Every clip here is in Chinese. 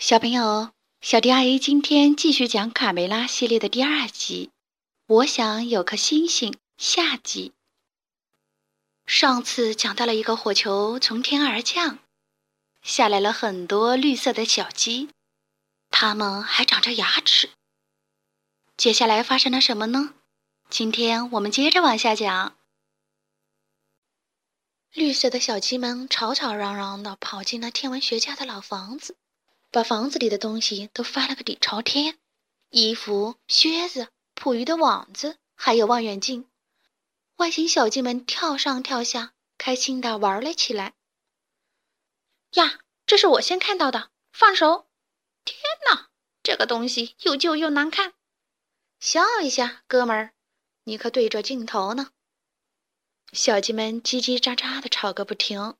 小朋友，小迪阿姨今天继续讲《卡梅拉》系列的第二集。我想有颗星星。下集。上次讲到了一个火球从天而降，下来了很多绿色的小鸡，它们还长着牙齿。接下来发生了什么呢？今天我们接着往下讲。绿色的小鸡们吵吵嚷嚷的跑进了天文学家的老房子。把房子里的东西都翻了个底朝天，衣服、靴子、捕鱼的网子，还有望远镜。外星小鸡们跳上跳下，开心的玩了起来。呀，这是我先看到的，放手！天哪，这个东西又旧又难看。笑一下，哥们儿，你可对着镜头呢。小鸡们叽叽喳喳的吵个不停。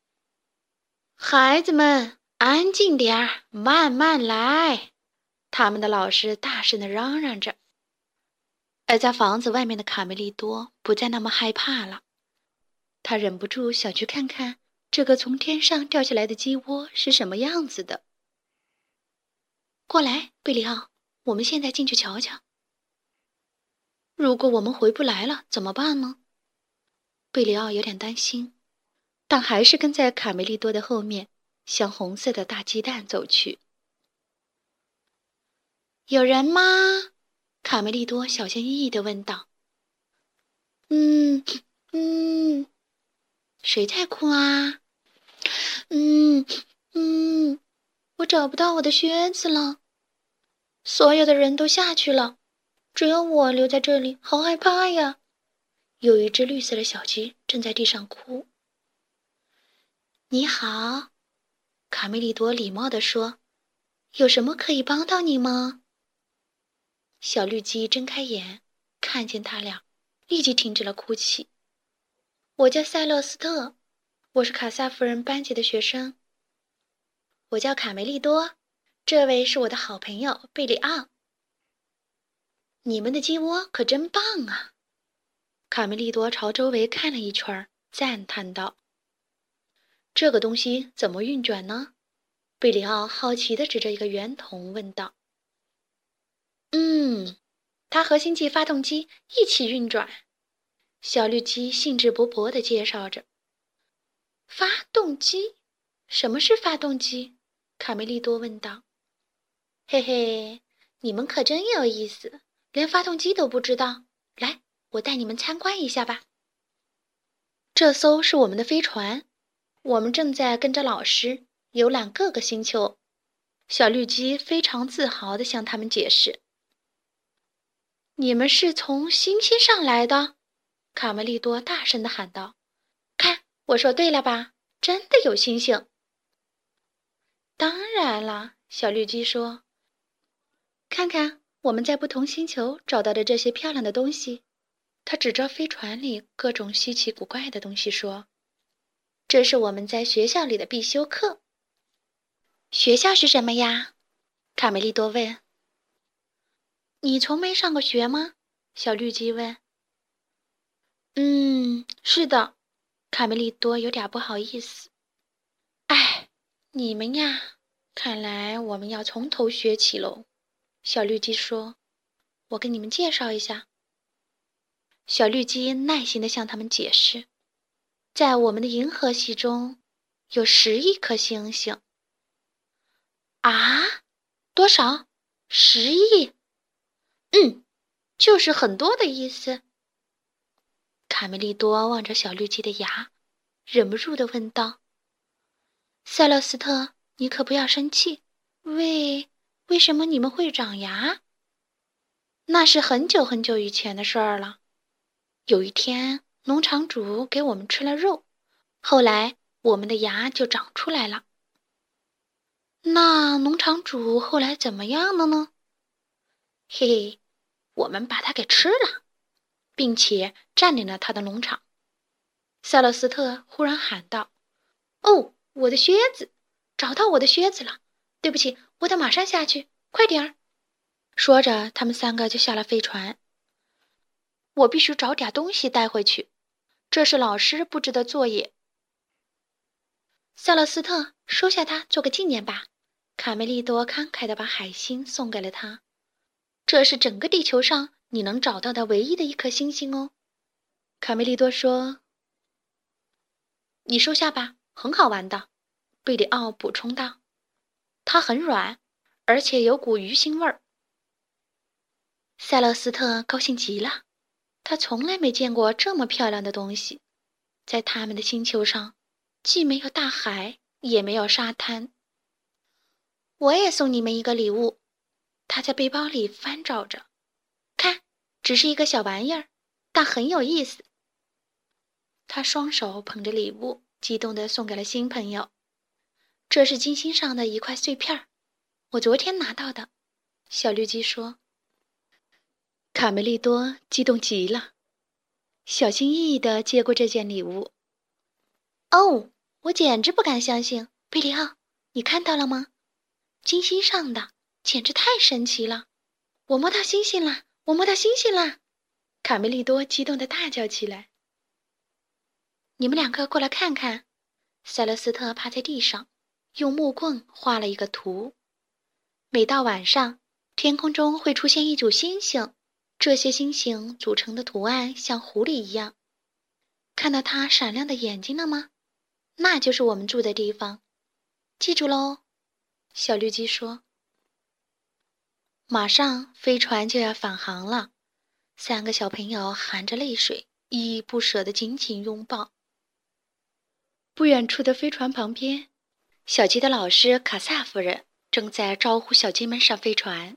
孩子们。安静点儿，慢慢来。他们的老师大声的嚷嚷着。而在房子外面的卡梅利多不再那么害怕了，他忍不住想去看看这个从天上掉下来的鸡窝是什么样子的。过来，贝里奥，我们现在进去瞧瞧。如果我们回不来了，怎么办呢？贝里奥有点担心，但还是跟在卡梅利多的后面。向红色的大鸡蛋走去。有人吗？卡梅利多小心翼翼地问道。“嗯嗯，谁在哭啊？”“嗯嗯，我找不到我的靴子了。所有的人都下去了，只有我留在这里，好害怕呀！”有一只绿色的小鸡正在地上哭。“你好。”卡梅利多礼貌地说：“有什么可以帮到你吗？”小绿鸡睁开眼，看见他俩，立即停止了哭泣。“我叫塞勒斯特，我是卡萨夫人班级的学生。我叫卡梅利多，这位是我的好朋友贝里奥。你们的鸡窝可真棒啊！”卡梅利多朝周围看了一圈，赞叹道。这个东西怎么运转呢？贝里奥好奇地指着一个圆筒问道。“嗯，它和星际发动机一起运转。”小绿鸡兴致勃勃地介绍着。“发动机？什么是发动机？”卡梅利多问道。“嘿嘿，你们可真有意思，连发动机都不知道。来，我带你们参观一下吧。这艘是我们的飞船。”我们正在跟着老师游览各个星球，小绿鸡非常自豪地向他们解释：“你们是从星星上来的。”卡梅利多大声地喊道：“看，我说对了吧？真的有星星。”“当然了。”小绿鸡说，“看看我们在不同星球找到的这些漂亮的东西。”他指着飞船里各种稀奇古怪的东西说。这是我们在学校里的必修课。学校是什么呀？卡梅利多问。你从没上过学吗？小绿鸡问。嗯，是的。卡梅利多有点不好意思。哎，你们呀，看来我们要从头学起喽。小绿鸡说：“我给你们介绍一下。”小绿鸡耐心地向他们解释。在我们的银河系中，有十亿颗星星。啊，多少？十亿？嗯，就是很多的意思。卡梅利多望着小绿鸡的牙，忍不住的问道：“塞勒斯特，你可不要生气。为为什么你们会长牙？那是很久很久以前的事儿了。有一天。”农场主给我们吃了肉，后来我们的牙就长出来了。那农场主后来怎么样了呢？嘿嘿，我们把他给吃了，并且占领了他的农场。塞勒斯特忽然喊道：“哦，我的靴子！找到我的靴子了！对不起，我得马上下去，快点儿！”说着，他们三个就下了飞船。我必须找点东西带回去，这是老师布置的作业。塞勒斯特，收下它，做个纪念吧。卡梅利多慷慨地把海星送给了他。这是整个地球上你能找到的唯一的一颗星星哦。卡梅利多说：“你收下吧，很好玩的。”贝里奥补充道：“它很软，而且有股鱼腥味儿。”塞勒斯特高兴极了，他从来没见过这么漂亮的东西。在他们的星球上，既没有大海，也没有沙滩。我也送你们一个礼物。他在背包里翻找着，看，只是一个小玩意儿，但很有意思。他双手捧着礼物，激动地送给了新朋友。这是金星上的一块碎片儿，我昨天拿到的。小绿鸡说。卡梅利多激动极了，小心翼翼地接过这件礼物。哦，我简直不敢相信，贝里奥，你看到了吗？金星上的，简直太神奇了！我摸到星星了，我摸到星星了！卡梅利多激动地大叫起来。你们两个过来看看。塞勒斯特趴在地上，用木棍画了一个图。每到晚上，天空中会出现一组星星。这些星星组成的图案像狐狸一样，看到它闪亮的眼睛了吗？那就是我们住的地方，记住喽。小绿鸡说：“马上飞船就要返航了。”三个小朋友含着泪水，依依不舍地紧紧拥抱。不远处的飞船旁边，小鸡的老师卡萨夫人正在招呼小鸡们上飞船。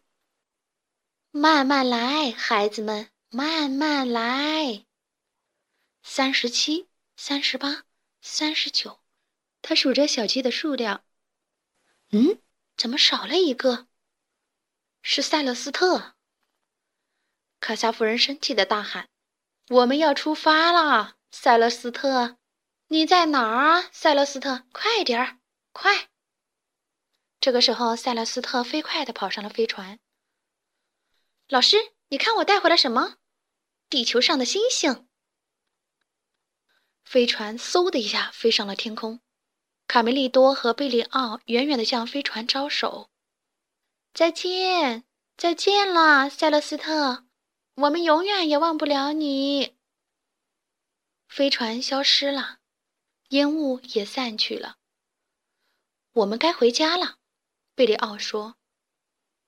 慢慢来，孩子们，慢慢来。三十七，三十八，三十九，他数着小鸡的数量。嗯，怎么少了一个？是塞勒斯特。卡萨夫人生气的大喊：“我们要出发了，塞勒斯特，你在哪儿啊？塞勒斯特，快点儿，快！”这个时候，塞勒斯特飞快地跑上了飞船。老师，你看我带回来什么？地球上的星星。飞船嗖的一下飞上了天空，卡梅利多和贝里奥远远的向飞船招手：“再见，再见了，塞勒斯特，我们永远也忘不了你。”飞船消失了，烟雾也散去了。我们该回家了，贝里奥说：“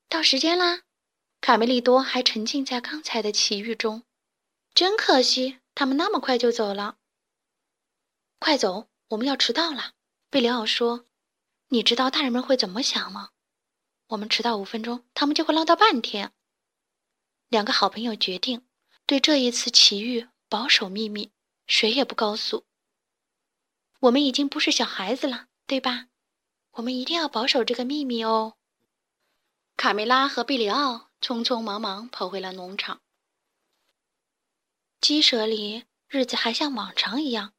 到时间啦。”卡梅利多还沉浸在刚才的奇遇中，真可惜，他们那么快就走了。快走，我们要迟到了。贝里奥说：“你知道大人们会怎么想吗？我们迟到五分钟，他们就会唠叨半天。”两个好朋友决定对这一次奇遇保守秘密，谁也不告诉。我们已经不是小孩子了，对吧？我们一定要保守这个秘密哦。卡梅拉和贝里奥。匆匆忙忙跑回了农场。鸡舍里，日子还像往常一样。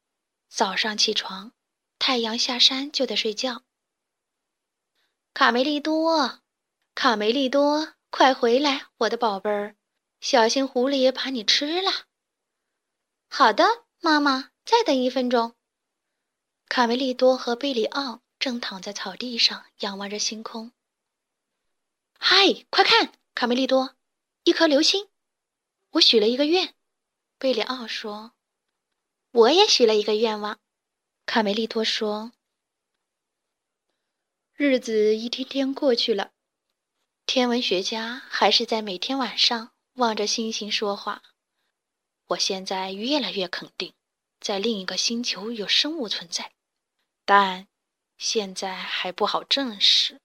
早上起床，太阳下山就得睡觉。卡梅利多，卡梅利多，快回来，我的宝贝儿！小心狐狸把你吃了。好的，妈妈，再等一分钟。卡梅利多和贝里奥正躺在草地上仰望着星空。嗨，快看！卡梅利多，一颗流星。我许了一个愿。贝里奥说：“我也许了一个愿望。”卡梅利多说：“日子一天天过去了，天文学家还是在每天晚上望着星星说话。我现在越来越肯定，在另一个星球有生物存在，但现在还不好证实。”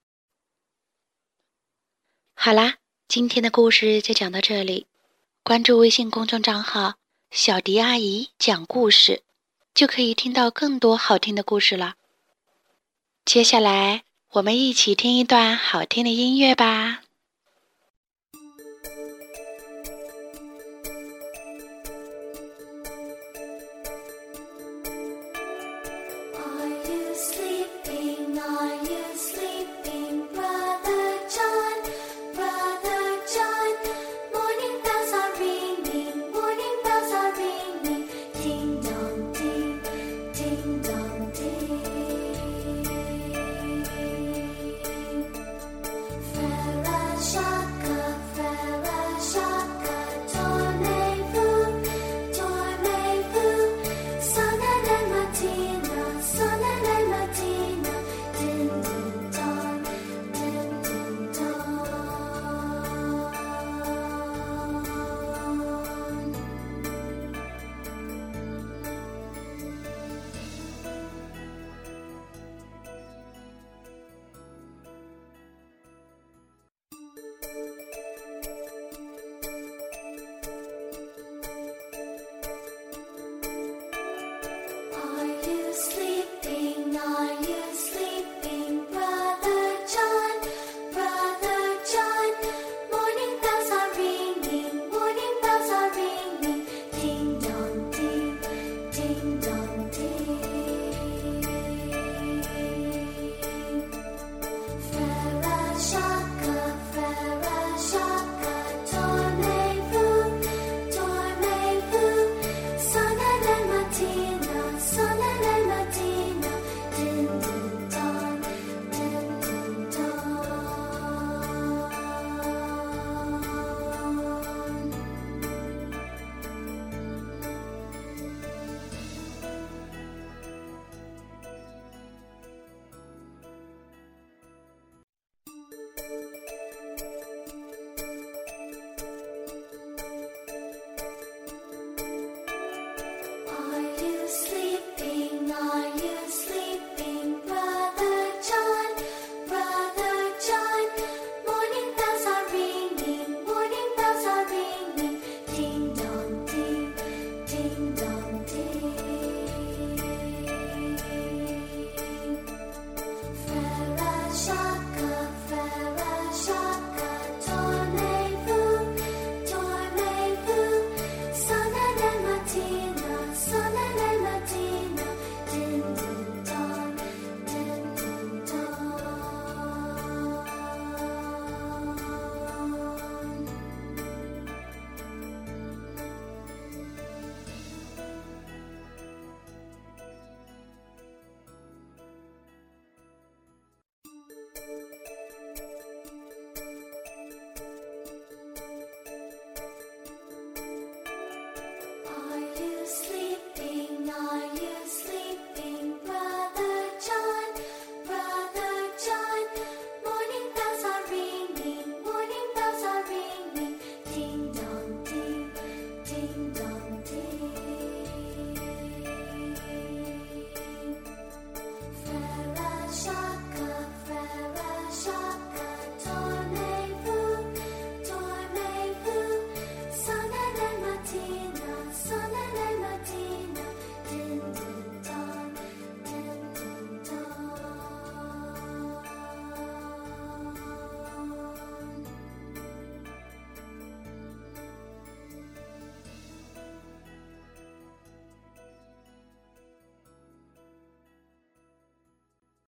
好啦。今天的故事就讲到这里，关注微信公众账号“小迪阿姨讲故事”，就可以听到更多好听的故事了。接下来，我们一起听一段好听的音乐吧。